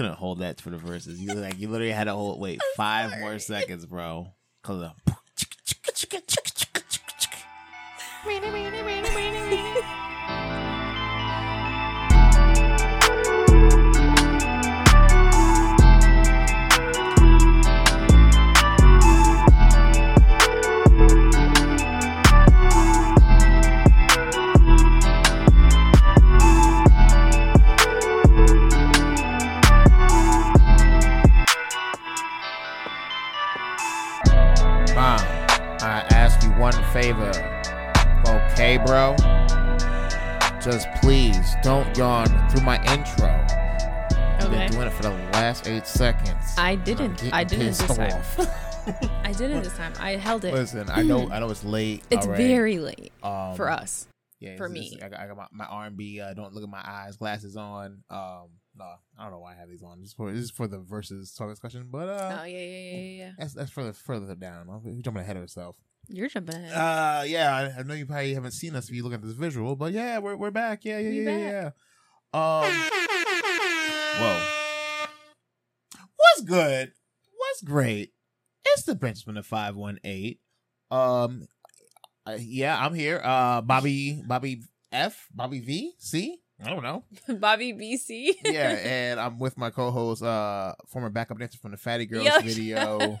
couldn't hold that for the verses. You like you literally had to hold wait five more seconds, bro. Cause of eight seconds. I didn't. I didn't this time. off. I didn't this time. I held it. Listen, I know, I know it's late. it's already. very late um, for us. Yeah, for it's- it's- me. I got, I got my, my R and B. Uh, don't look at my eyes. Glasses on. Um, no, I don't know why I have these on. This is for this is for the versus talk discussion. But uh, oh yeah, yeah, yeah, yeah, yeah. that's that's further further down. I'm jumping ahead of herself. You're jumping ahead. Uh, yeah, I, I know you probably haven't seen us if you look at this visual, but yeah, we're we're back. Yeah, yeah, We yeah, yeah, yeah. Um, whoa, what's good? What's great? It's the Benchman of five one eight. Um, yeah, I'm here. Uh, Bobby, Bobby F, Bobby V, C. I don't know. Bobby BC. Yeah, and I'm with my co-host, uh, former backup dancer from the Fatty Girls Yo, video,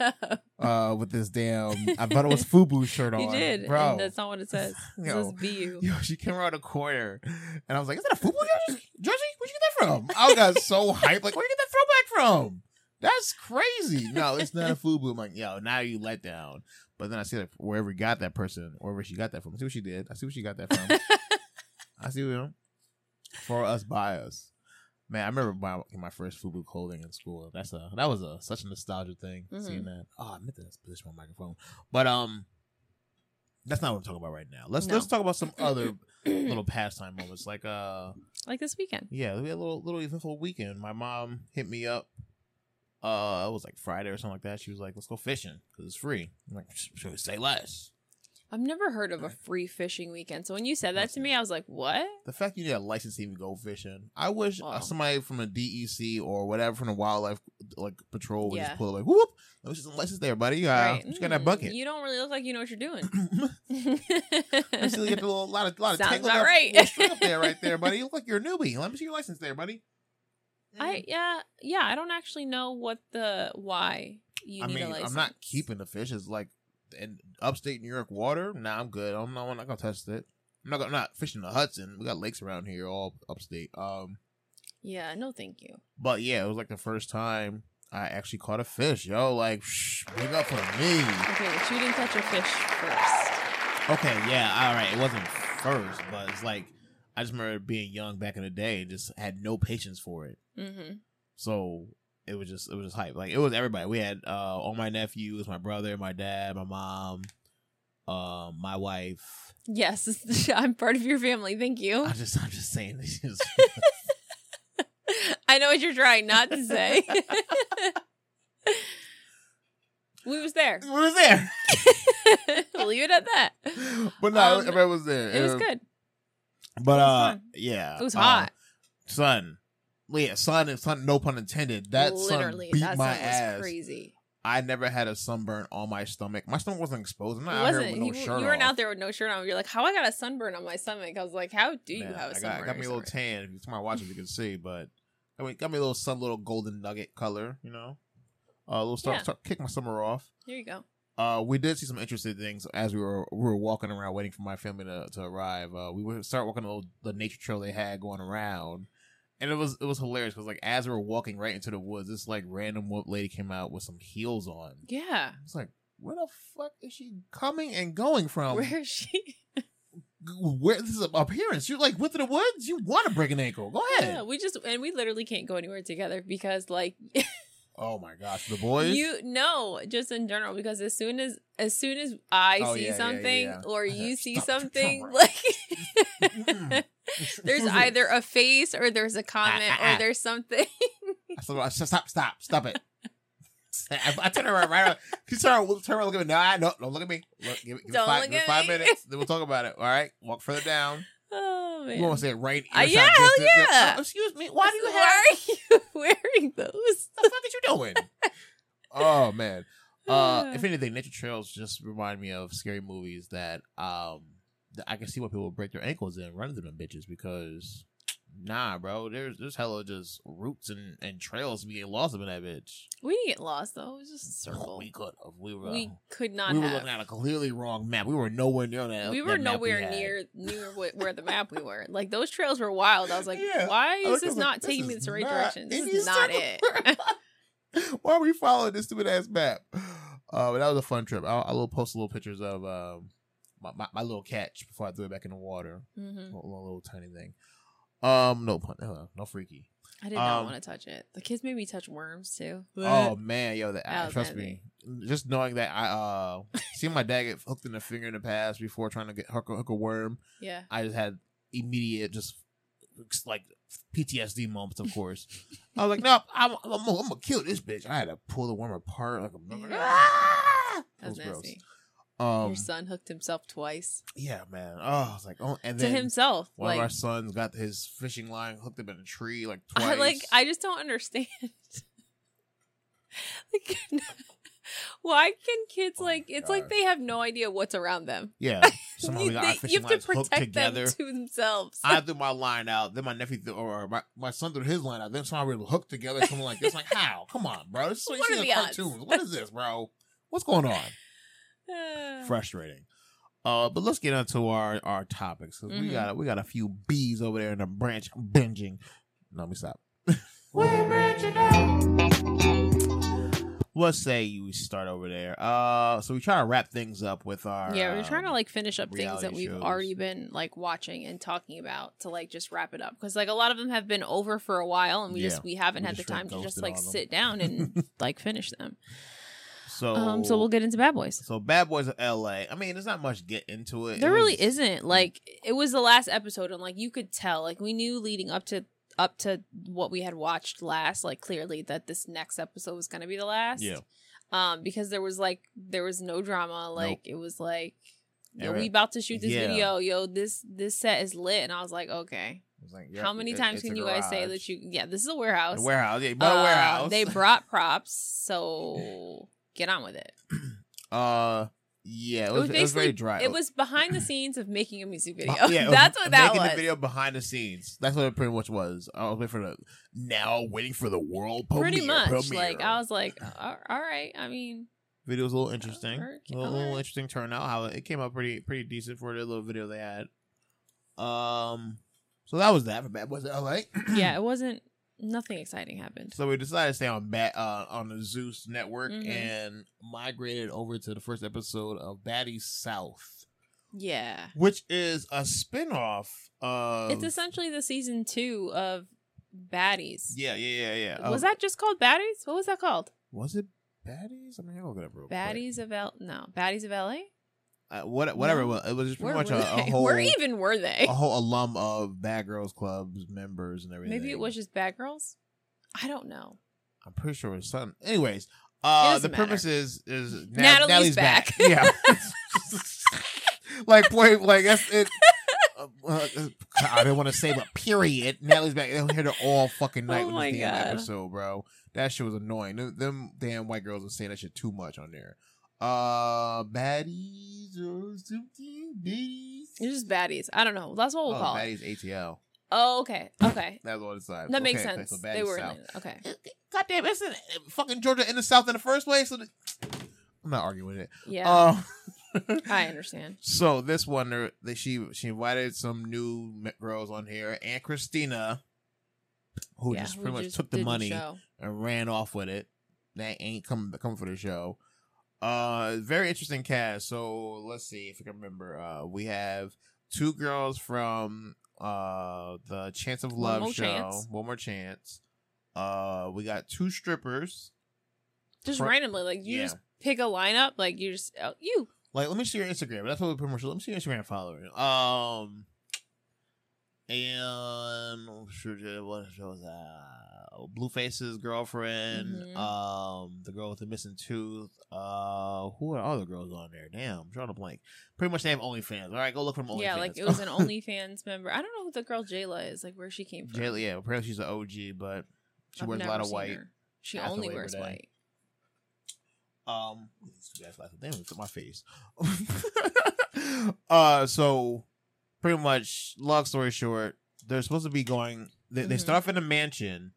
uh, with this damn I thought it was FUBU shirt on. You did, bro. that's not what it says. It Yo. says BU. Yo, she came around the corner, and I was like, "Is that a FUBU jersey? Jersey? Where'd you get that from?" I got so hyped, like, "Where'd you get that throwback from?" That's crazy. No, it's not a FUBU. I'm like, "Yo, now you let down." But then I see that wherever he got that person, wherever she got that from. I see what she did. I see what she got that from. I see what for us by us. Man, I remember buying my first FUBU clothing in school. That's a that was a such a nostalgia thing. Mhm. Seeing that. Oh, I meant to position my microphone, but um, that's not what I'm talking about right now. Let's No. let's talk about some other little pastime moments. Like uh, like this weekend. yeah, we had a little little eventful weekend. My mom hit me up. Uh, it was like Friday or something like that. She was like, "Let's go fishing because it's free." I'm like, "Should we say less?" I've never heard of a free fishing weekend. So when you said that to me, I was like, "What?" The fact you need a license to even go fishing, I wish uh, Wow. somebody from a DEC or whatever from the wildlife like patrol would Yeah. just pull it like, "Whoop, there's just a license there, buddy. Uh, right? what you got in that bucket." You don't really look like you know what you're doing. I see you get a little, lot of, lot of Sounds tangled about up, right. up there, right there, buddy. You look like you're a newbie. Let me see your license there, buddy. I yeah yeah. I don't actually know what the why you I need mean, a license. I'm not keeping the fish. It's like in upstate New York water. Nah, I'm good. I'm not, I'm not gonna test it. I'm not gonna I'm not fishing the Hudson. We got lakes around here, all upstate. Um, Yeah, no, thank you. but yeah, it was like the first time I actually caught a fish. Yo, like, shh, big up for me. Okay, but you didn't catch a fish first. Okay, yeah, all right. It wasn't first, but it's like I just remember being young back in the day and just had no patience for it. Mm-hmm. So it was just it was just hype. Like it was everybody. We had uh all my nephews, my brother, my dad, my mom, um, my wife. Yes, I'm part of your family. Thank you. I'm just I'm just saying this is I know what you're trying not to say. we was there. we was there. Leave it at that. But no, Um, everybody was there. It was Uh, good. But It was uh fun. yeah. It was uh, hot. Yeah, son and son, no pun intended. That Literally, sun beat that my sun ass. crazy. I never had a sunburn on my stomach. My stomach wasn't exposed. I'm not out here with no you, shirt you weren't off. out there with no shirt on. You're like, how I got a sunburn on my stomach? I was like, how do you Man, have a I got, sunburn? I got me a little tan. If you tomorrow watching, you can see. But I mean, got me a little sun, little golden nugget color. You know, uh, a little start, Yeah. start kick my summer off. Here you go. Uh, we did see some interesting things as we were we were walking around waiting for my family to, to arrive. Uh, we would start walking the, little, the nature trail they had going around, and it was it was hilarious because like as we were walking right into the woods, this like random lady came out with some heels on. Yeah. It's like where the fuck is she coming and going from? Where is she? Where this is appearance? You're like went to the woods. You want to break an ankle? Go ahead. Yeah, we just and we literally can't go anywhere together because like Oh my gosh, the boys. you no, just in general because as soon as as soon as I Oh, see yeah, something yeah. or you see something like. there's either a face or there's a comment Ah, ah, ah. or there's something. I Stop, stop, stop, stop it. I, I turn around right around. She turn around, turn around, look at me. No, no, don't look at me. Look, give, it- give Don't it five, look give at five me. minutes. Then we'll talk about it. All right, walk further down. oh man. You want to say it right? Uh, yeah, hell yeah. Oh, excuse me. Why do you have? Why are you wearing those? What the fuck are you doing? oh man. Uh, if anything, nature trails just remind me of scary movies that um that I can see why people break their ankles in running through them bitches because nah, bro, there's there's hella just roots and, and trails being lost up in that bitch. we didn't get lost though. It was just a circle. We could have. We were. We We, could not we were have. looking at a clearly wrong map. We were nowhere near that. we that were map nowhere had. near near where the map we were. Like those trails were wild. I was like, Yeah. why is this like, not this taking me in the right direction? This is not it. Why are we following this stupid ass map? Uh, but that was a fun trip. I, I will post a little pictures of um, my, my my little catch before I threw it back in the water. hmm Little, little, little tiny thing. Um, no pun, uh, no freaky. I did not Um, want to touch it. The kids made me touch worms too. Oh man, yo, that, That was trust me. Just knowing that I uh seen my dad get hooked in the finger in the past before trying to get hook, a- hook a worm. yeah. I just had immediate just like PTSD moments. Of course, I was like, no, I'm, I'm, I'm, gonna kill this bitch. I had to pull the worm apart like a. Yeah. Ah! It That's was gross. Um, Your son hooked himself twice yeah, man. Oh, I was like, oh, and to then himself. one Like, of our sons got his fishing line hooked up in a tree like twice. I like. I just don't understand. like, why can kids Oh like? It's like they have no idea what's around them. yeah, somehow you, got they- fishing you have to protect them together. to themselves. I threw my line out, then my nephew threw, or my, my son threw his line out. Then somehow we were hooked together, something like this. Like how? Come on, bro. This is what you What see are in the odds? cartoons. What is this, bro? What's going on? Frustrating. Uh, but let's get into our our topics 'cause we got we got a few bees over there in the branch binging. No, let me stop. We're branching out. What say you start over there? Uh, so we try to wrap things up with our yeah, we're trying to um, like finish up things that we've shows. already been like watching and talking about to like just wrap it up because like a lot of them have been over for a while and we Yeah, just we haven't we had the time to just like them. sit down and like finish them. So Um, so we'll get into Bad Boys. so Bad Boys of L.A. I mean, there's not much get into it. There It really was- isn't. Like it was the last episode, and like you could tell, like we knew leading up to up to what we had watched last, like clearly that this next episode was gonna be the last. Yeah. Um, because there was like there was no drama. Like it was like, yo, we about to shoot this Yeah. video. Yo, this this set is lit, and I was like, okay. Like, yep, How many times can a you guys say that you? Yeah, this is a warehouse. The warehouse, yeah, but a Uh, warehouse. They brought props, so get on with it. uh, yeah, it was, it was, basically very dry. It was behind the scenes of making a music video. Uh, yeah, That's what that making was. Making the video behind the scenes. That's what it pretty much was. I was waiting for the now waiting for the world premiere. Pretty much. premiere. Like I was like, all all right. I mean, video was a little interesting. A little, little interesting turnout. How it came out pretty pretty decent for the little video they had. Um, so that was that for Bad Boys L.A. yeah, it wasn't. Nothing exciting happened. So we decided to stay on bat uh, on the Zeus network Mhm. and migrated over to the first episode of Baddies South, Yeah, which is a spinoff of. it's essentially the season two of Baddies. yeah, yeah, yeah, yeah. Was Of- that just called Baddies? What was that called? was it Baddies? I mean, I'll look it up real quick. Baddies of L. No, Baddies of L.A. Uh, what, whatever No. it was, it was just pretty Where much a, a whole Where even were they? a whole alum of Bad Girls Club's members and everything. Maybe it was just Bad Girls. I don't know. I'm pretty sure it was something. Anyways, uh, the matter. is is Na- Natalie's Natalie's back. yeah, like point like that's it. Uh, uh, I didn't want to say, but period. Natalie's back. They don't hear her all fucking night Oh with this damn God. episode, bro. That shit was annoying. Them, them damn white girls were saying that shit too much on there. Uh, baddies or something. Baddies. It's just Baddies. I don't know. That's what we'll oh, call it. baddies ATL. Oh, okay. Okay. That's what it's like. That makes Okay, sense. so they were South. okay. God damn, it's in fucking Georgia in the South in the first place. So the, I'm not arguing it. Yeah, Uh, I understand. so this one, that she she invited some new girls on here, and Christina, who yeah, just pretty much just took the money show. and ran off with it. That ain't coming coming for the show. Uh, very interesting cast. So let's see if I can remember. Uh, we have two girls from uh the Chance of Love More show. Chance. One more chance. Uh, we got two strippers. Just Fr- randomly, like you Yeah. just pick a lineup, like you just oh, you. Like, let me see your Instagram. That's what we pretty much. Let me see your Instagram follower. Um, and sure what was that? Blueface's girlfriend. Mhm. Um, the girl with the missing tooth. Uh, who are all the girls on there? Damn, I'm trying to blank. Pretty much they have OnlyFans. All right, go look for them. OnlyFans. Yeah, like it was an OnlyFans member. I don't know who the girl Jayla is, like where she came from. Jayla, yeah, apparently she's an OG, but she I've wears a lot of white. her. She only wears Day. white. Um, these two gas glasses. Damn, it took my face. uh, so pretty much, long story short, they're supposed to be going. They, they Mhm. start off in a mansion,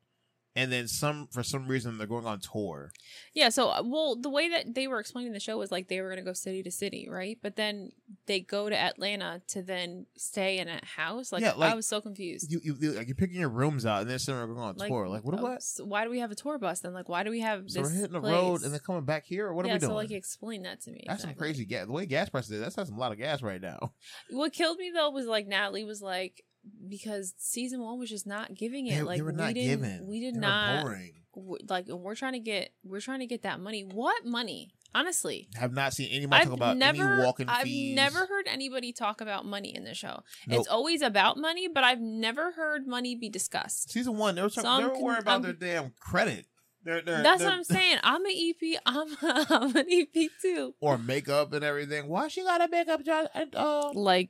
and then some for some reason they're going on tour. Yeah, so uh, well, the way that they were explaining the show was like they were going to go city to city, right? But then they go to Atlanta to then stay in a house. Like, Yeah, like, I was so confused. You you like you're picking your rooms out, and then some are going on tour. Like what? uh, What? so why do we have a tour bus then? Like, why do we have So this we're hitting the road and then coming back here. Or what yeah, are we doing? so like explain that to me. that's some crazy gas. The way gas prices is, that's not some lot of gas right now. What killed me though was like Natalie was like because season one was just not giving it. They, like they were we not didn't, giving. we did They not boring. w- like we're trying to get we're trying to get that money. What money? Honestly, I Have not seen anybody I've talk about never any walking I've fees. never heard anybody talk about money in the show. Nope. It's always about money, but I've never heard money be discussed. Season one, they were, talking, So they were worried about I'm- their damn credit. They're, they're, That's they're- what I'm saying. I'm an EP. I'm, I'm an EP too. Or makeup and everything. Why she got a makeup job? And, uh, Like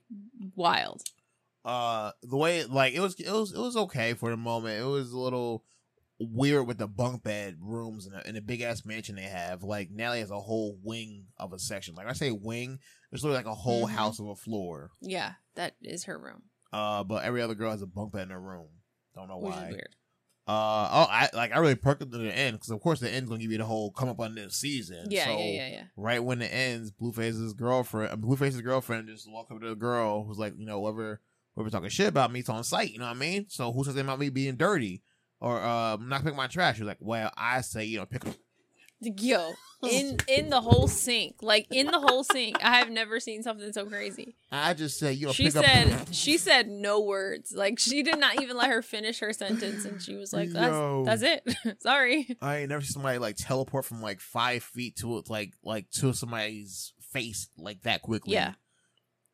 wild. Uh, the way like it was, it was, it was okay for the moment. It was a little weird with the bunk bed rooms and in a, big ass mansion they have. Like Nelly has a whole wing of a section. Like I say wing, it's literally like a whole Mhm. house of a floor. Yeah, that is her room, Uh, but every other girl has a bunk bed in her room. Don't know which why. weird. Uh oh, I like I really perked it to the end because of course the end's gonna give you the whole come up on this season. Yeah, so yeah, yeah, yeah. Right when it ends, Blueface's girlfriend, Blueface's girlfriend, just walk up to the girl who's like, you know, whoever whoever talking shit about me, it's on site. You know what I mean? So who says anything about me being dirty or uh not picking my trash? She's like, well, I say you know pick up. Yo, in in the whole sink, like in the whole sink, I have never seen something so crazy. I just say you know She pick said up. she said no words. Like she did not even let her finish her sentence, and she was like, Yo. "That's that's it. Sorry." I ain't never seen somebody like teleport from like five feet to like like to somebody's face like that quickly. Yeah.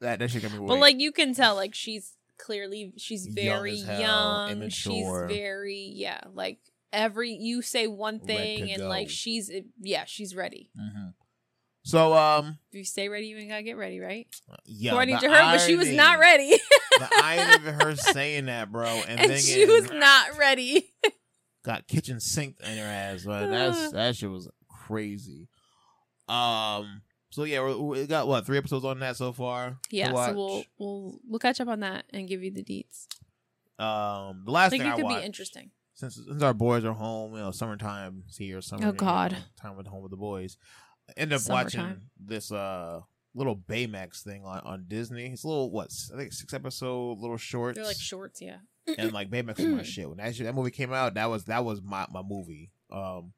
That that shit got me. But like you can tell, like she's clearly she's very as hell, young. She's very yeah. Like every you say one thing, and go. like she's yeah, she's ready. Mhm. So um If you stay ready, you ain't gotta get ready, right? yeah, According to her, but she was not ready, The irony of her saying that, bro, and, and then she was not ready. got kitchen sink in her ass. But that's that shit was crazy. Um. So yeah, we, we got what three episodes on that so far. Yeah, so we'll we'll we'll catch up on that and give you the deets. Um. The I last think thing it I could watched be interesting. since since our boys are home, you know, summertime's here. Summer. Oh, God. time with home with the boys. I ended up watching this uh little Baymax thing on on Disney. It's a little what I think six episode little shorts. They're like shorts, yeah. and like Baymax was my shit. When that shit, that movie came out, that was that was my my movie. Um,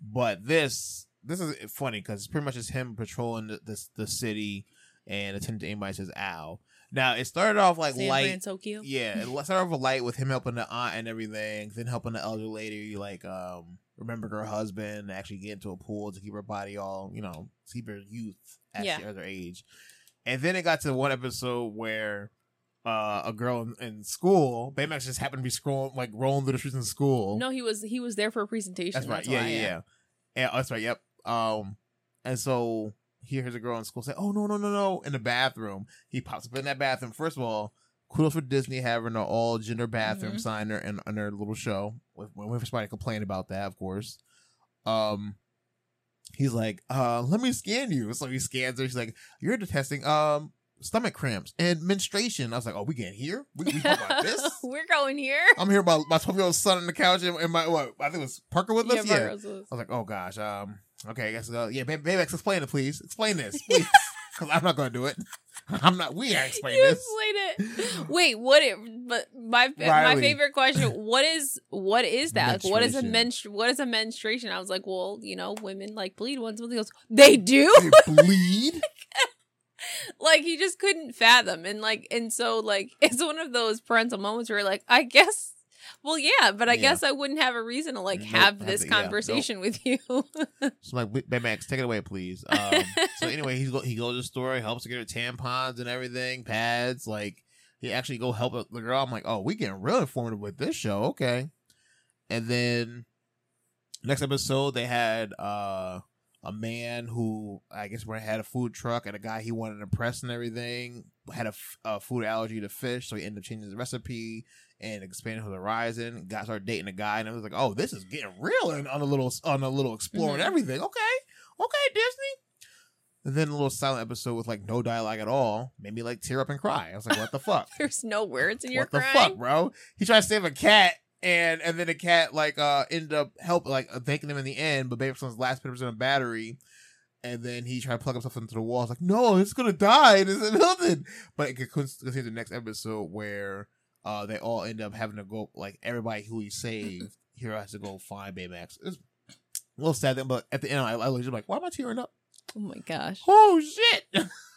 but this this is funny because it's pretty much just him patrolling the, the the city and attending to anybody says "ow." Now it started off like San light, Fran, Tokyo. yeah. It started off with light with him helping the aunt and everything, then helping the elder lady like um remember her husband actually get into a pool to keep her body all you know keep her youth at, Yeah. her age, and then it got to one episode where uh, a girl in, in school. Baymax just happened to be scrolling, like rolling through the streets in school. No, he was he was there for a presentation. that's right. yeah, yeah, yeah, yeah. that's right. Yep. Um, and so he hears a girl in school say, "Oh no, no, no, no!" In the bathroom, he pops up in that bathroom. First of all, kudos for Disney having an all gender bathroom Mhm. sign in, in their little show. With when somebody complained about that, of course. Um, he's like, "Uh, let me scan you." So he scans her. She's like, "You're detesting um stomach cramps and menstruation." I was like, "Oh, we getting here? We, we talk about this?" We're going here. I'm here about my 12 year old son on the couch and, and my what I think it was Parker with us. Yeah, Virgos was- I was like, oh gosh, um, okay, I guess uh, yeah, baby, explain it, please. Explain this, please, because I'm not gonna do it. I'm not. We ain't explain You this. explain it. Wait, what? It, but my my favorite question: What is what is that? Like, what is a Menstruation. menstru- What is a menstruation? I was like, well, you know, women like bleed once. Something goes, they do. They bleed. like he just couldn't fathom, and like, and so like, it's one of those parental moments where like, I guess. Well, yeah, but I Yeah. guess I wouldn't have a reason to like Nope, have have this to- yeah, nope. conversation with you. So like, Max, take it away, please. Um, so anyway, he's go, he goes to the store, helps to get her tampons and everything, pads. Like he actually go help the girl. I'm like, oh, we getting real informative with this show, okay. And then next episode, they had uh a man who I guess had a food truck and a guy he wanted to impress and everything had a, f- a food allergy to fish, so he ended up changing his recipe and expanding his horizon. Got started dating a guy, and I was like, oh, this is getting real and on a little on a little exploring Mhm. everything. Okay, okay, Disney. And then a little silent episode with like no dialogue at all made me like tear up and cry. I was like, what the fuck? There's no words in you're what the crying. fuck, bro? He tried to save a cat, and and then the cat like uh ended up help like thanking him in the end, but Baby Son's last percent of battery. And then he tried to plug himself into the wall. It's like, no, it's gonna die. It isn't nothing. But it could continue the next episode where uh they all end up having to go like everybody who he saved, here has to go find Baymax. It's a little sad, then, but at the end, I, I was just like, why am I tearing up? Oh my gosh. Oh shit!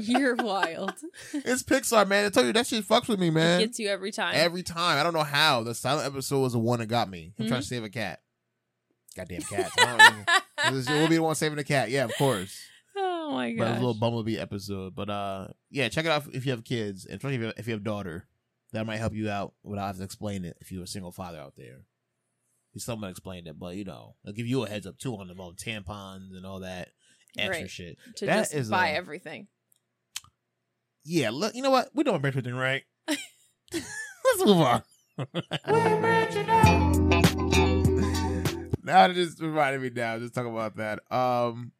You're wild. it's Pixar, man. I tell you that shit fucks with me, It man. gets you every time. Every time. I don't know how. The silent episode was the one that got me. I'm Mm-hmm. trying to save a cat. Goddamn cat. I don't know. This will be the one saving the cat. Yeah, of course. oh my god. But it was a little bumblebee episode. But uh yeah, check it out if you have kids, and especially if you have, if you have daughter. That might help you out without having to explain it if you're a single father out there. Someone explained it, but you know, I'll give you a heads up too on the on tampons and all that extra Right. shit. to that just is buy a- everything. Yeah, look, you know what? We're doing everything right. Let's move on. now that just reminded me now, just talk about that. Um,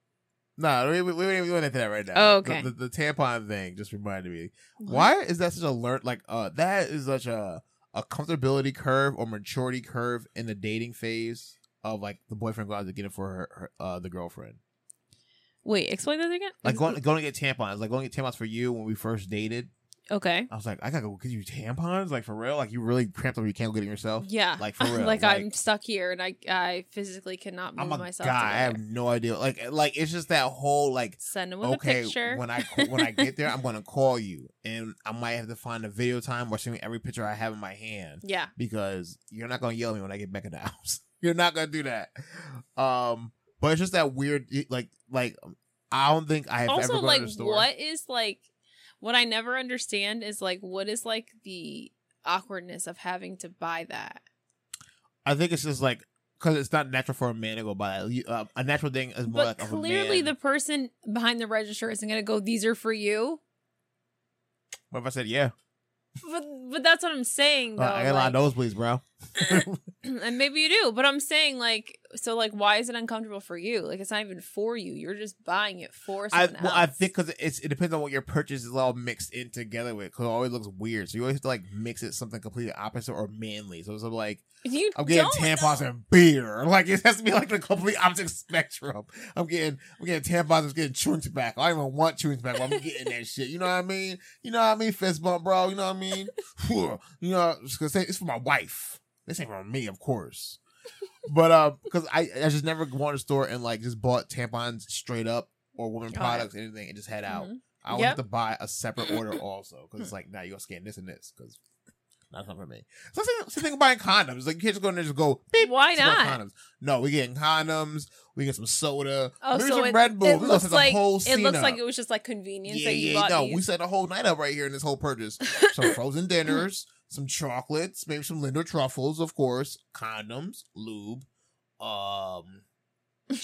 no, we, we, we ain't going into that right now. Oh, okay. The, the, the tampon thing just reminded me. Why is that such a learn? Like, uh, that is such a a comfortability curve or maturity curve in the dating phase of like the boyfriend going out to get it for her, her uh, the girlfriend. Wait, explain that again. Like going going to get tampons, like going to get tampons for you when we first dated. okay. I was like, I gotta go get you tampons, like for real. Like you really cramped up, you can't go get it yourself. Yeah. Like, for real, like, like- I'm stuck here and I I physically cannot move I'm a myself. to I have no idea. Like, like it's just that whole like, Send with okay, a picture. when I when I get there, I'm gonna call you, and I might have to find a video time or send me every picture I have in my hand yeah. because you're not gonna yell at me when I get back in the house. you're not gonna do that. Um, but it's just that weird, like, like I don't think I have also ever like to the store. what is like what I never understand is like what is like the awkwardness of having to buy that. I think it's just like because it's not natural for a man to go buy that. You- Uh, a natural thing is more But like clearly the person behind the register isn't going to go these are for you. What if I said yeah? But but that's what I'm saying though. Uh, I got a lot of like- nosebleeds, bro. and maybe you do, but I'm saying like so like why is it uncomfortable for you? Like it's not even for you. You're just buying it for I well, else. I think because it's it depends on what your purchase is all mixed in together with. Because it always looks weird, so you always have to like mix it something completely opposite or manly. So it's like you I'm getting tampons know. and beer. Like it has to be like the complete opposite spectrum. I'm getting I'm getting tampons. I'm getting chewing tobacco. I don't even want chewing tobacco. I'm getting that shit. You know what I mean? You know what I mean? Fist bump, bro. You know what I mean? you know, it's for my wife. This ain't for me, of course. But uh, because I I just never go in the store and like just bought tampons straight up or women Got it. products, anything, and just head out. Mhm. I would Yep. have to buy a separate order also because it's like, now you gotta scan this and this because that's not for me. So same, same thing buying condoms. Like you can't just go in there and just go. Beep, Why not? Condoms. No, we getting condoms. We get some soda. Oh, maybe so some it, Red Bull. it we looks like it looks up. like it was just like convenience yeah, that you yeah. bought No, these. we set a whole night up right here in this whole purchase. Some frozen dinners, some chocolates, maybe some Lindor truffles, of course, condoms, lube, um.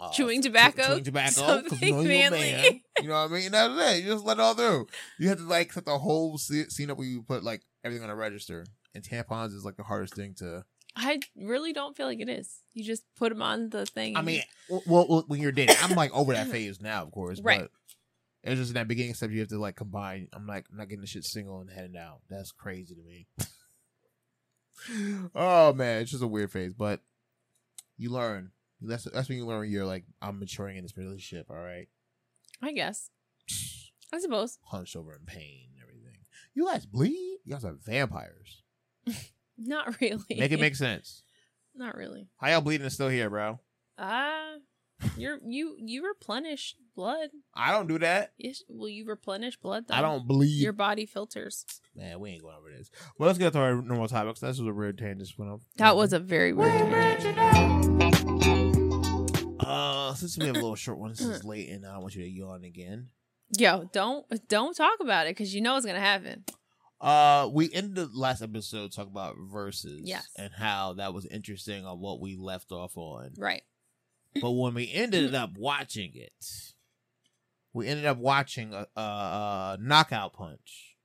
uh, Chewing tobacco, chewing tobacco, you something you're manly. man. You know what I mean? And that's it. You just let it all through. You have to like set the whole scene up where you put like everything on a register. And tampons is like the hardest thing to. I really don't feel like it is. You just put them on the thing. I mean, well, well, when you're dating, I'm like over that phase now, of course. Right. It's just in that beginning step you have to like combine. I'm like, I'm not getting the shit single and heading out. That's crazy to me. oh man, it's just a weird phase, but you learn. That's that's when you learn. You're like, I'm maturing in this relationship. All right, I guess. I suppose. hunched over in pain and everything. You guys bleed. You guys are vampires. Not really. Make it make sense. Not really. How y'all bleeding is still here, bro? Ah, you're you you replenish blood. I don't do that. Yes, will you replenish blood? Though? I don't bleed. Your body filters. Man, we ain't going over this. Well, let's get to our normal topics. This was a weird tangent. Just went off. That was a very weird. tangent. Uh, since we have a little short one, this is late, and I don't want you to yawn again. Yo, don't don't talk about it because you know it's gonna happen. Uh, we ended the last episode talking about verses, Yes. and how that was interesting on what we left off on. Right. But when we ended up watching it, we ended up watching a, a, a knockout punch.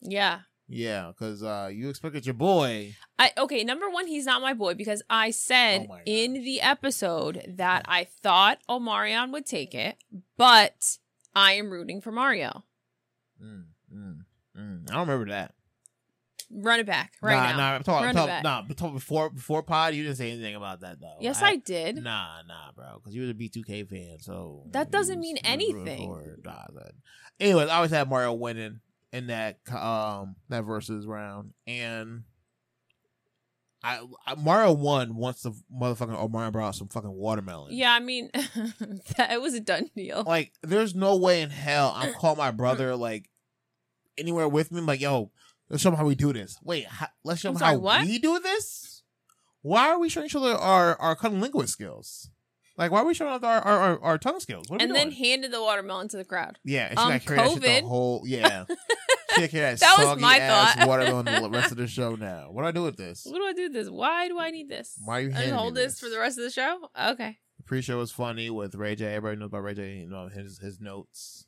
Yeah. Yeah, because uh, you expected your boy. I okay, number one, he's not my boy because I said Oh in the episode that I thought Omarion would take it, but I am rooting for Mario. Mm, mm, mm. I don't remember that. Run it back right nah, now. nah. I'm talking, Run I'm it talking, back. nah. talking Before before pod, you didn't say anything about that though. yes, I, did. Nah, nah, bro. Because you was a B2K fan, so That doesn't mean was- rooting anything. Nah, Anyways, I always had Mario winning in that um that versus round, and I, I Mario won once the motherfucking Omarion brought some fucking watermelon. Yeah, I mean, that, it was a done deal. Like, there's no way in hell I'm calling my brother like anywhere with me. I'm like, yo, let's show him how we do this. Wait, how, let's show I'm him sorry, how what? we do this. Why are we showing each other our our cunnilinguist skills? Like, why are we showing off our our, our, our tongue skills? What are and then doing? handed the watermelon to the crowd. yeah, and she um, got carried that COVID. the whole yeah. she got carried that, That was my ass thought. watermelon the rest of the show. Now, what do I do with this? What do I do with this? Why do I need this? Why are you I hold this this? for the rest of the show? Okay. The pre-show was funny with Ray J. Everybody knows about Ray J. You know his his notes.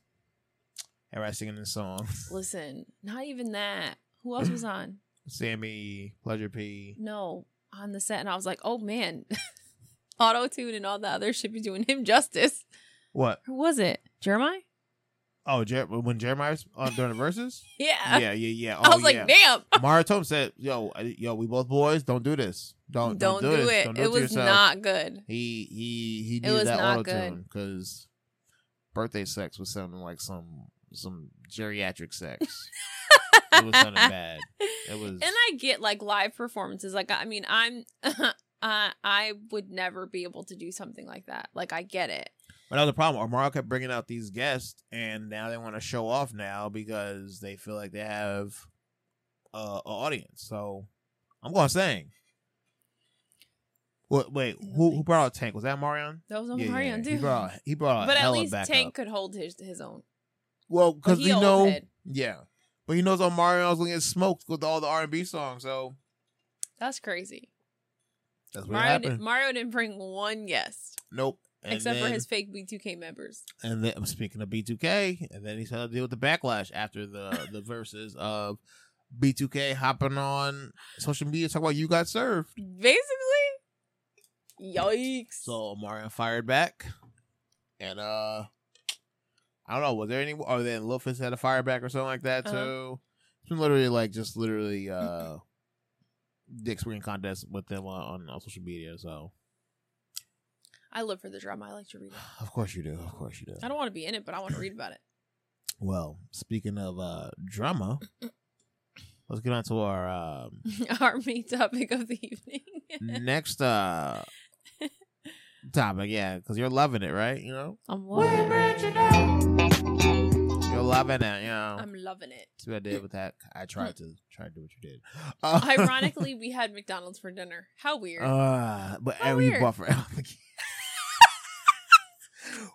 Everybody singing his songs. Listen, not even that. Who else was on? Sammie, Pleasure P. No, on the set, and I was like, oh man, auto tune and all the other should be doing him justice. What? Who was it? Jeremih? Oh, Jer- when Jeremih's on during the verses? Yeah. yeah, yeah, yeah. I Oh, was like, damn. Told him, said, "Yo, I- yo, we both boys. Don't do this. Don't Don't, don't, do, this. it. Don't do it to was yourself." not good. He he he It needed was that auto tune because birthday sex was sounding like some some geriatric sex. It was sounding bad. It was. And I get like live performances. Like, I mean, I'm, uh, I would never be able to do something like that. Like, I get it. But that was the problem. Mario kept bringing out these guests, and now they want to show off now because they feel like they have uh, an audience. So I'm going to sing. Wait, wait, who who brought out Tank? Was that Marion? That was on Yeah, Mario yeah. too. He brought he brought but at hella least back Tank up. could hold his his own. Well, because he we know, head. yeah, but he knows Omarion's gonna get smoked with all the R and B songs. So That's crazy. that's what Mario, happened. did, Mario didn't bring one guest nope. And except for his fake B2K members. And then I'm speaking of B2K, and then he's had to deal with the backlash after the the verses of B2K hopping on social media talking about you got served. Basically, yikes. So Mario fired back, and uh, I don't know. Was there any? Or then Lil Fizz had a fireback or something like that Uh-huh. too. It's been literally like just literally uh, dick swinging contest with them on, on, on social media. So I live for the drama. I like to read it. of course you do. Of course you do. I don't want to be in it, but I want to read about it. Well, speaking of uh drama, let's get on to our um, Our main topic of the evening. next uh topic. Yeah, because you're loving it, right? You know, I'm loving it. You're loving it. Know, I'm loving it. see what I did with that. I tried to try to do what you did. Uh, Ironically, we had McDonald's for dinner. How weird. uh, but How and we weird. buffer.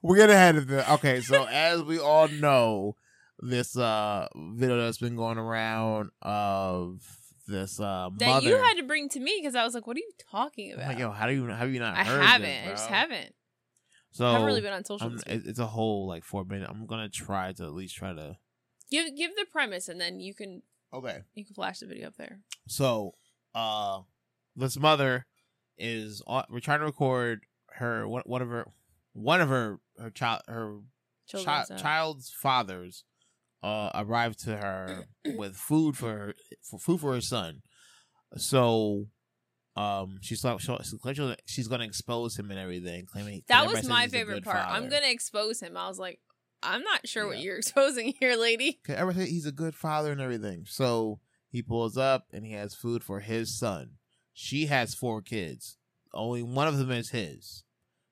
We're getting ahead of the okay. So as we all know, this uh video that's been going around of this uh that mother. you had to bring to me because I was like, "What are you talking about?" I'm about?" like, yo, how do you how have you not? I heard haven't. This, I just haven't. So I haven't really been on social. I'm- this week. it- it's a whole like four minute. I'm gonna try to at least try to. Give give the premise, and then you can Okay. you can flash the video up there. So, uh, this mother is on, we're trying to record her one one of her one of her her child her chi- child's fathers uh arrived to her with food for her for food for her son. So. Um, she's like, she's, she's gonna expose him and everything, claiming That was my favorite part. I'm gonna expose him. I was like, I'm not sure what you're exposing here, lady. Okay, everything he's a good father and everything. So he pulls up and he has food for his son. She has four kids. Only one of them is his.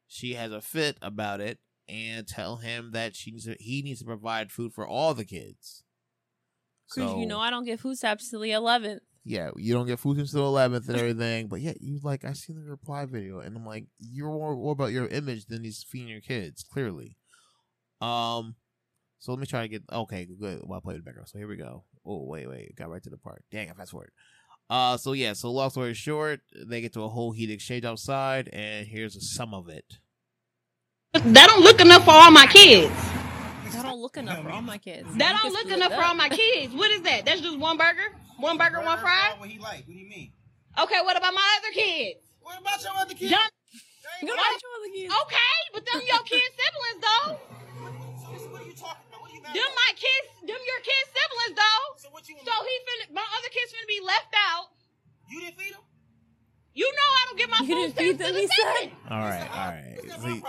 She has a fit about it and tell him that she needs to, he needs to provide food for all the kids. Because So you know I don't get food stamps till the 11th. Yeah, you don't get food until eleventh and everything. But yeah, you like I seen the reply video and I'm like, you're more, more about your image than these feeding your kids, clearly. Um, so let me try to get okay, good. Well, I played the background. So here we go. Oh wait, wait, got right to the part. Dang, I fast forward. Uh, so yeah, so long story short, they get to a whole heat exchange outside, and here's some of it. That don't look enough for all my kids. That don't look enough for all my kids. That don't look enough for all my kids. What is that? That's just one burger? One burger, one fry? What he like? What do you mean? Okay, what about my other kids? What about your other kids? Dumb- You What, don't your other kids. Okay, but them your kids' siblings though. so what are you talking about? What are you Them about? my kids, them your kids' siblings though. So what you So he finna, my other kids finna be left out. You didn't feed him? You know I don't get my You food didn't feed stamps to them, the he said? All right, all right. See.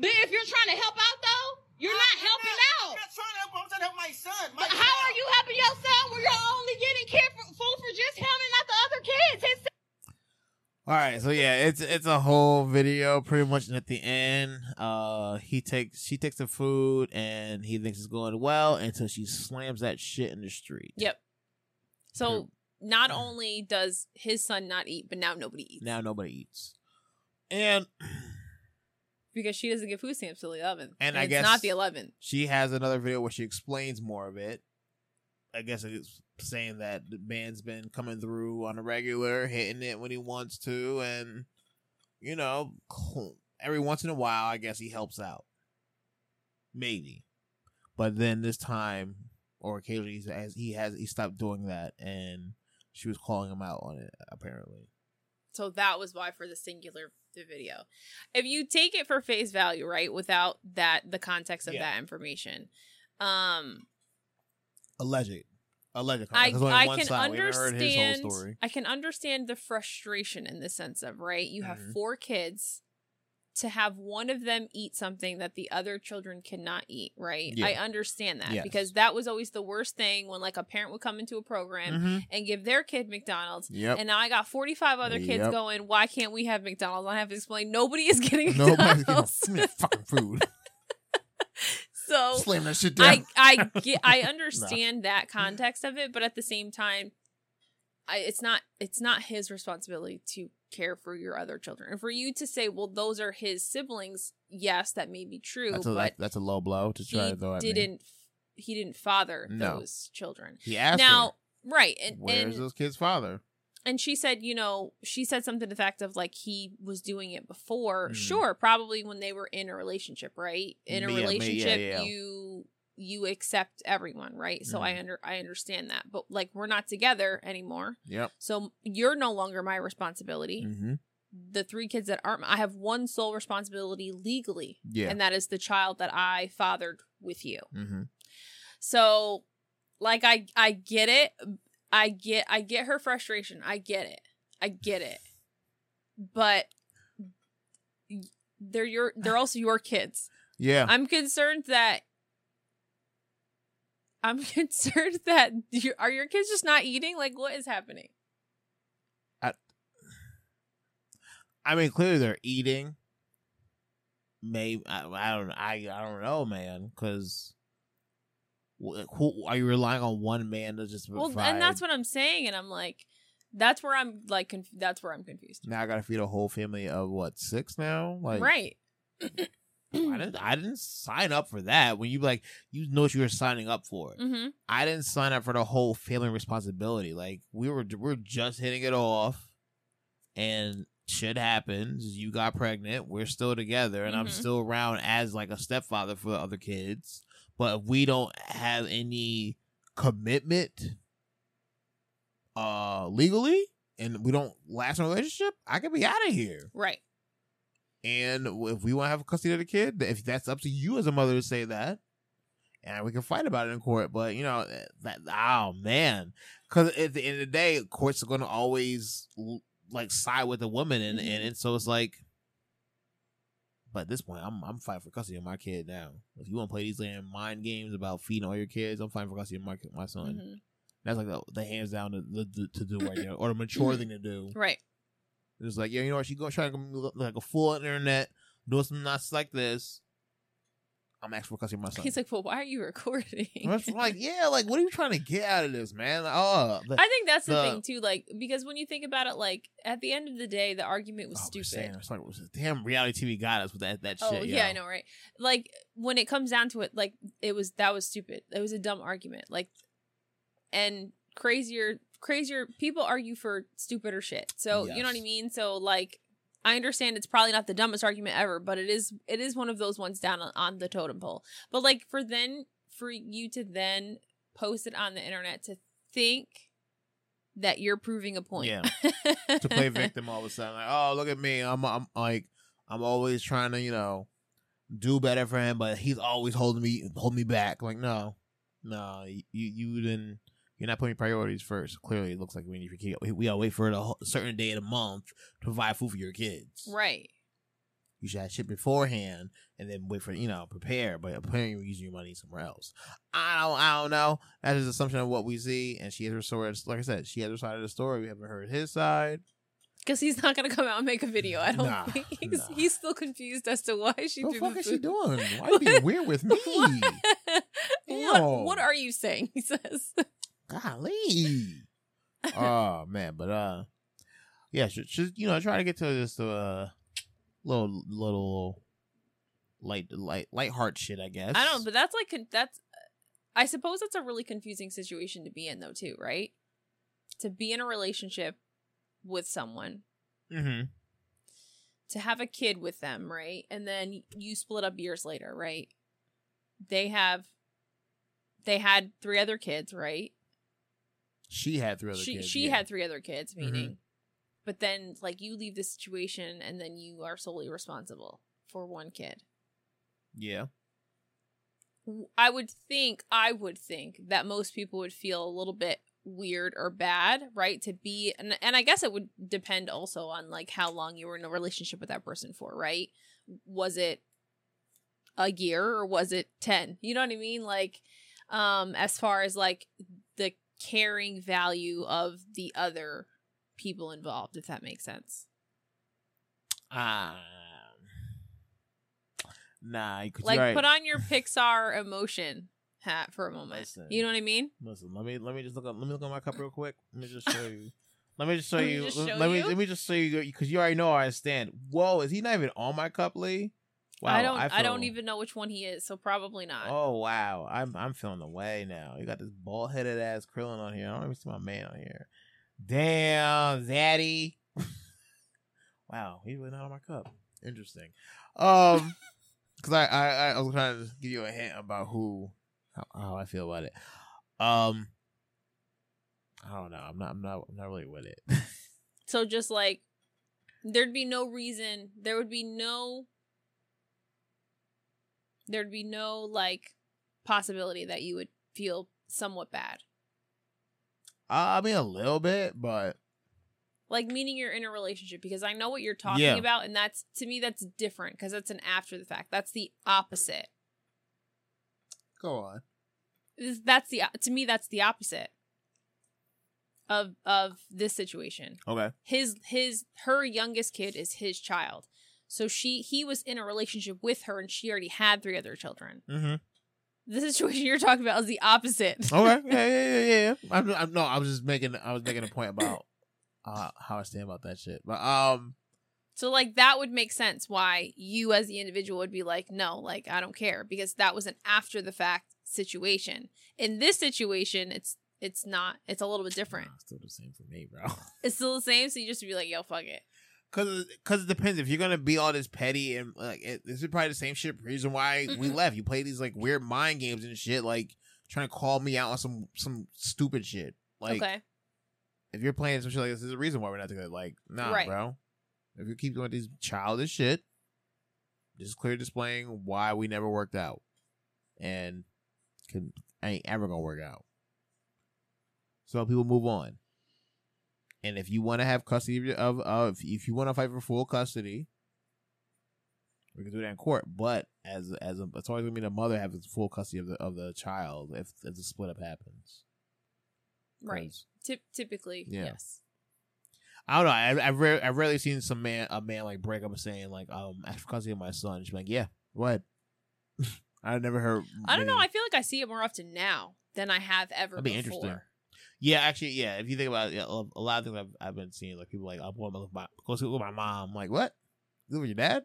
But if you're trying to help out though, you're not I'm helping not- out. I'm not trying to help. I'm trying to help my son. My But how are you helping your son when you're only getting care for, food for just him and not the other kids? His all right. So yeah, it's it's a whole video, pretty much. And at the end, uh, he takes she takes the food, and he thinks it's going well until she slams that shit in the street. Yep. So not only does his son not eat, but now nobody eats Now nobody eats, and because she doesn't get food stamps till the 11th. And I it's guess- not the 11th. she has another video where she explains more of it. I guess it's saying that the man's been coming through on a regular, hitting it when he wants to, and you know, every once in a while, I guess he helps out. Maybe, but then this time, or occasionally, as he has he stopped doing that, and she was calling him out on it. Apparently, So that was why for the singular the video. If you take it for face value, right, without that the context of Yeah. that information, um alleged, alleged. I, I can side. We haven't heard his whole understand. I can understand the frustration in the sense of right you have Mhm. four kids to have one of them eat something that the other children cannot eat right Yeah. I understand that Yes. because that was always the worst thing when like a parent would come into a program Mhm. and give their kid McDonald's Yep. and now I got 45 other kids Yep. going why can't we have McDonald's I have to explain nobody is getting Nobody's getting McDonald's me fucking food. so Slam that shit down. I I get I understand that context of it, but at the same time, I it's not it's not his responsibility to care for your other children. And for you to say, well, those are his siblings, yes, that may be true, that's a, but that's a low blow to try he to throw at me. didn't he didn't father No. those children. He asked now, her, right, and "Where's and, this kid's father?" and she said, you know, she said something to the fact of like he was doing it before. Mhm. Sure, probably when they were in a relationship, right? In a Yeah, ma- yeah, relationship, yeah. you you accept everyone, right? So I Mhm. under I understand that. But like we're not together anymore. Yep. So you're no longer my responsibility. Mm-hmm. The three kids that aren't I have one sole responsibility legally, Yeah. and that is the child that I fathered with you. mm-hmm. So like I I get it. I get I get her frustration. I get it. I get it. But they're your they're also your kids. Yeah. I'm concerned that I'm concerned that you, are your kids just not eating? Like what is happening? I mean, clearly they're eating. Maybe I, I don't. I I don't know, man. Because who are you relying on one man to just Well, provide? and that's what I'm saying and I'm like that's where I'm like conf- that's where I'm confused. now I got to feed a whole family of what six now? Like, right. I didn't. I didn't sign up for that. When you like, you know what you were signing up for. Mhm. I didn't sign up for the whole family responsibility. Like we were, we are just hitting it off, and shit happens. You got pregnant. We're still together, and I'm Mhm. still around as like a stepfather for the other kids. But if we don't have any commitment, uh, legally, and we don't last in a relationship, I could be out of here. Right. And if we want to have custody of the kid, if that's up to you as a mother to say that, and we can fight about it in court. But you know that oh man, because at the end of the day, courts are going to always like side with the woman, and and, and so it's like. But at this point, I'm I'm fighting for custody of my kid now. If you want to play these damn mind games about feeding all your kids, I'm fighting for custody of my my son. Mhm. That's like the, the hands down to, the, to do right now, or the mature thing to do. Right. It's like, yeah, you know what? She gonna try to look like a fool full internet, doing some nuts like this. I'm asking for custody of my son. He's like, "Well, why are you recording?" I'm like, yeah, like, what are you trying to get out of this, man? Like, oh, the, I think that's the, the- thing too, like because when you think about it, like at the end of the day, the argument was oh, saying, stupid. it's like, damn, reality TV got us with that that Oh shit. yeah, yo. I know, right? Like when it comes down to it, like it was that was stupid. It was a dumb argument. Like and crazier crazier people argue for stupider shit. So you know what I mean? So like I understand it's probably not the dumbest argument ever, but it is it is one of those ones down on, on the totem pole. But like for then for you to then post it on the internet to think that you're proving a point. Yeah. to play victim all of a sudden. Like, oh, look at me. I'm, I'm like, I'm always trying to, you know, do better for him, but he's always holding me, holding me back. Like, no, no, you, you didn't. You're not putting priorities first. Clearly, it looks like we need your kid. We, we gotta wait for a certain day of the month to provide food for your kids. right. You should have shit beforehand and then wait for you know prepare. But apparently, you're using your money somewhere else. I don't. I don't know. That is assumption of what we see, and she has her story. Like I said, she has her side of the story. We haven't heard his side. Because he's not gonna come out and make a video. I don't Nah, think he's, nah. he's still confused as to why she What the fuck the is she doing? Why are you being weird with me? what, what are you saying? He says. Golly. oh man, but uh, yeah, should, should you know try to get to this uh little little light light light heart shit. I guess I don't, but that's like that's. I suppose that's a really confusing situation to be in, though, too, right? To be in a relationship with someone, mm-hmm. to have a kid with them, right? And then you split up years later, right? They have, they had three other kids, right? She had three other she kids. she yeah. had three other kids, meaning, but then like you leave the situation and then you are solely responsible for one kid. yeah. I would think, I would think that most people would feel a little bit weird or bad, right? To be, and, and I guess it would depend also on like how long you were in a relationship with that person for, right? Was it a year or was it 10? You know what I mean? Like, um, as far as like the caring value of the other people involved, if that makes sense. Ah. nah, because Like, right. put on your Pixar emotion hat for a moment. Listen. You know what I mean? Listen, let me let me just look up. Let me look at my cup real quick. Let me just show you. Let me just show Let you. just let, show let me you? let me just show you because you already know where I stand. Whoa, is he not even on my cup, Lee? Wow, I don't. I, feel- don't even know which one he is, so probably not. Oh wow, I'm I'm feeling the way now. You got this bald headed ass Krillin on here. I don't even see my man on here. Damn, Zaddy. wow, he's really not on my cup. Interesting. Um, because I, I I was trying to give you a hint about who how, how I feel about it. Um, I don't know. I'm not. I'm not. I'm not really with it. So just like there'd be no reason. There would be no. There'd be no like possibility that you would feel somewhat bad. I mean, a little bit, but Like meaning you're in a relationship because I know what you're talking Yeah. about, and that's to me that's different because that's an after the fact. That's the opposite. go on. That's the to me that's the opposite of of this situation. Okay. his his her youngest kid is his child so she he was in a relationship with her and she already had three other children Mm-hmm. the situation you're talking about is the opposite Okay. Yeah, yeah, yeah, yeah. I'm, I'm no, I was just making, I was making a point about uh, how I stand about that shit. But um, so like that would make sense why you as the individual would be like no like i don't care because that was an after the fact situation in this situation it's it's not it's a little bit different nah, still the same for me, bro. it's still the same so you just be like yo fuck it Cause, cause it depends. If you're gonna be all this petty and like, it, this is probably the same shit. Reason why we Mm-mm. left. You play these like weird mind games and shit, like trying to call me out on some some stupid shit. Like, okay if you're playing some shit like this, there's a reason why we're not together. Like, nah, Right. bro. If you keep doing these childish shit, this is clearly displaying why we never worked out, and can ain't ever gonna work out. So people move on. And if you want to have custody of, of, if you want to fight for full custody, we can do that in court. But as as a, it's always gonna be the mother having full custody of the of the child if if the split up happens. Right. Typ typically Yeah. yes I don't know. I, I've rare, I've rarely seen some man a man like break up saying like um after custody of my son. She's like, yeah, what? I never heard. I don't know. I feel like I see it more often now than I have ever That'd be before. interesting. Yeah, actually, yeah. If you think about it, yeah, a lot of things I've I've been seeing like people like I want to my go see with my mom. I'm like what? Live with your dad?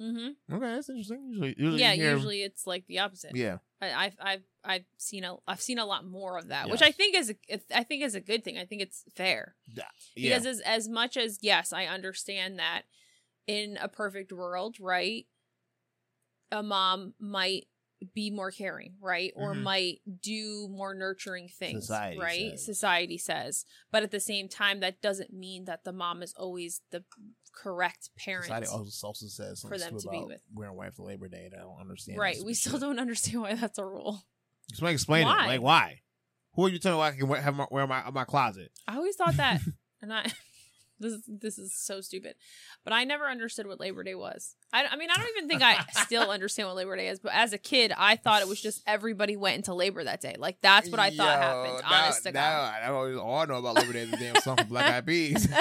Mm-hmm. Okay, that's interesting. Usually, usually Yeah, hear- usually it's like the opposite. yeah, I, I've I've I've seen a I've seen a lot more of that, which I think is a, I think is a good thing. I think it's fair yeah. because as as much as yes, I understand that in a perfect world, right? A mom might be more caring, right? Or Mhm. might do more nurturing things, Society right? says. Society says. But at the same time, that doesn't mean that the mom is always the correct parent. Society also, also says for them to be with. wearing white for Labor Day. And I don't understand. right. We still shit. don't understand why that's a rule. Explain, explain Why? it. Like why? Who are you telling why I can wear, have my, wear my my closet? I always thought that, and I this is this is so stupid, but I never understood what Labor Day was. I, I mean, I don't even think I still understand what Labor Day is. But as a kid, I thought it was just everybody went into labor that day. Like that's what I thought happened. now- honest to now, God. I always, all I know about Labor Day is the damn song from Black Eyed Peas.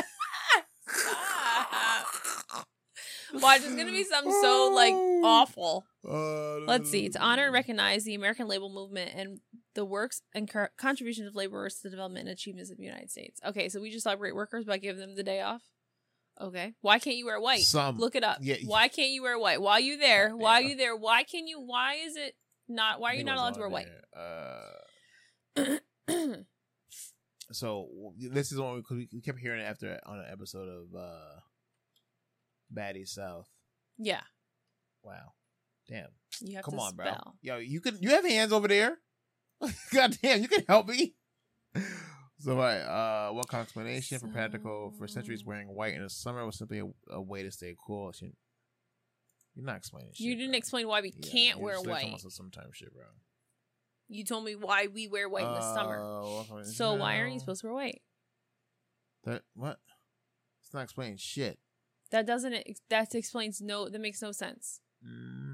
Watch, it's gonna be something so like awful. Uh, Let's see. To honor and recognize the American labor movement and the works and co- contributions of laborers to the development and achievements of the United States. Okay, so we just celebrate workers by giving them the day off. Okay. Why can't you wear white? Some Look it up. yeah. Why can't you wear white? Why are you there? Why are you there? Why can you? Why is it not? Why are you not allowed to wear white? Uh, so this is one because we, we kept hearing it after on an episode of uh Baddie South. yeah, Wow, damn! you have Come to on, bro. Yo, you can you have hands over there. God damn, you can help me. So, right, uh, what kind of explanation for practical for centuries wearing white in the summer was simply a, a way to stay cool. She- You're not explaining. Shit, You didn't bro. explain why we Yeah, can't wear just like talking white. about some time shit, bro. You told me why we wear white in the summer. Uh, of- So why aren't you supposed to wear white? That what? It's not explaining shit. That doesn't. That explains no. That makes no sense. Mm.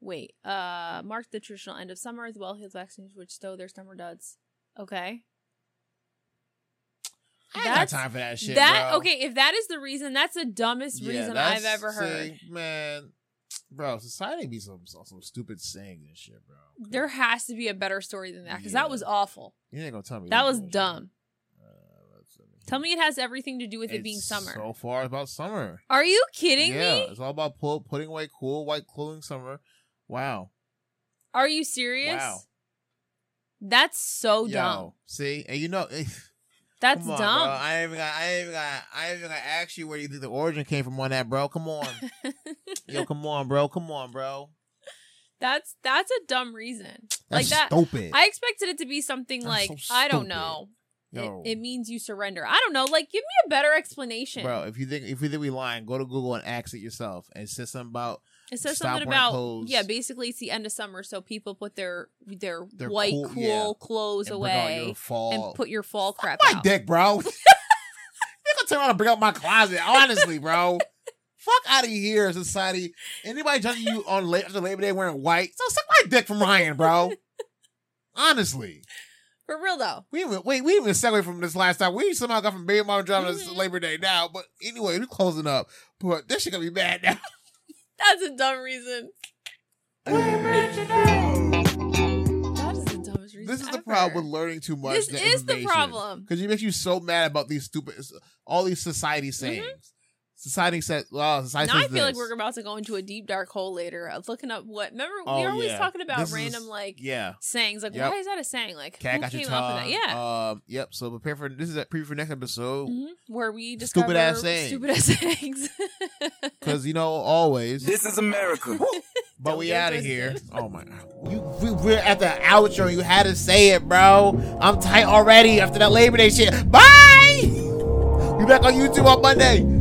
Wait. Uh, mark the traditional end of summer as well as vaccines which stow their summer duds. Okay. I That's- time for that shit. that bro. okay. If that is the reason, that's the dumbest Yeah, reason I've ever heard. see, man, bro, society be some some, stupid saying and shit, bro. There has to be a better story than that because Yeah. that was awful. you ain't gonna tell me That was bullshit. dumb. Uh, let's- let me- Tell me it has everything to do with it being summer. So far, about summer. Are you kidding yeah, me? it's all about pull, putting away cool white clothing summer. Wow, Are you serious? Wow. That's so Yo, dumb. See, and you know, That's on, dumb. Bro. I ain't even got, I ain't even got, I ain't even got to ask you where you think the origin came from on that, bro. Come on, yo, come on, bro. Come on, bro. that's that's a dumb reason. like That's that. stupid. I expected it to be something That's like so I don't know. Yo. It, it means you surrender. I don't know. Like, give me a better explanation. Bro, if you think if you think we lying, go to Google and ask it yourself and say something about it says something about clothes. yeah. Basically, it's the end of summer, so people put their their, Their white cool- cool, yeah. clothes and away and put your fall crap my out. dick, bro. You're gonna tell me how to bring up my closet? Honestly, bro. Fuck out of here, society. Anybody judging you on la- after Labor Day wearing white? So suck my dick from Ryan, bro. Honestly, For real though. we even wait. We even segue from this last time. We somehow got from baby mama driving to Mhm. Labor Day now. But anyway, we're closing up. But this shit gonna be bad now. That's a dumb reason. That is the dumbest reason. This is the ever. problem with learning too much. This is the problem. because it makes you so mad about these stupid, all these society mm-hmm. sayings. Society said, "Well, society Mm-hmm. Now I says feel like we're about to go into a deep dark hole later of looking up what. Remember, Oh, we are always yeah. talking about This is- random like yeah." sayings. Like, Yep. why is that a saying? Like, Cat who got your came up with that? Yeah. Um. Yep. So prepare for this is a preview for next episode Mhm. Where we Stupid discover ass sayings. stupid ass sayings. because you know always. This is America. but Don't we out of here. Oh my god. You we, we're at the outro. You had to say it, bro. I'm tight already after that Labor Day shit. Bye. We back on YouTube on Monday.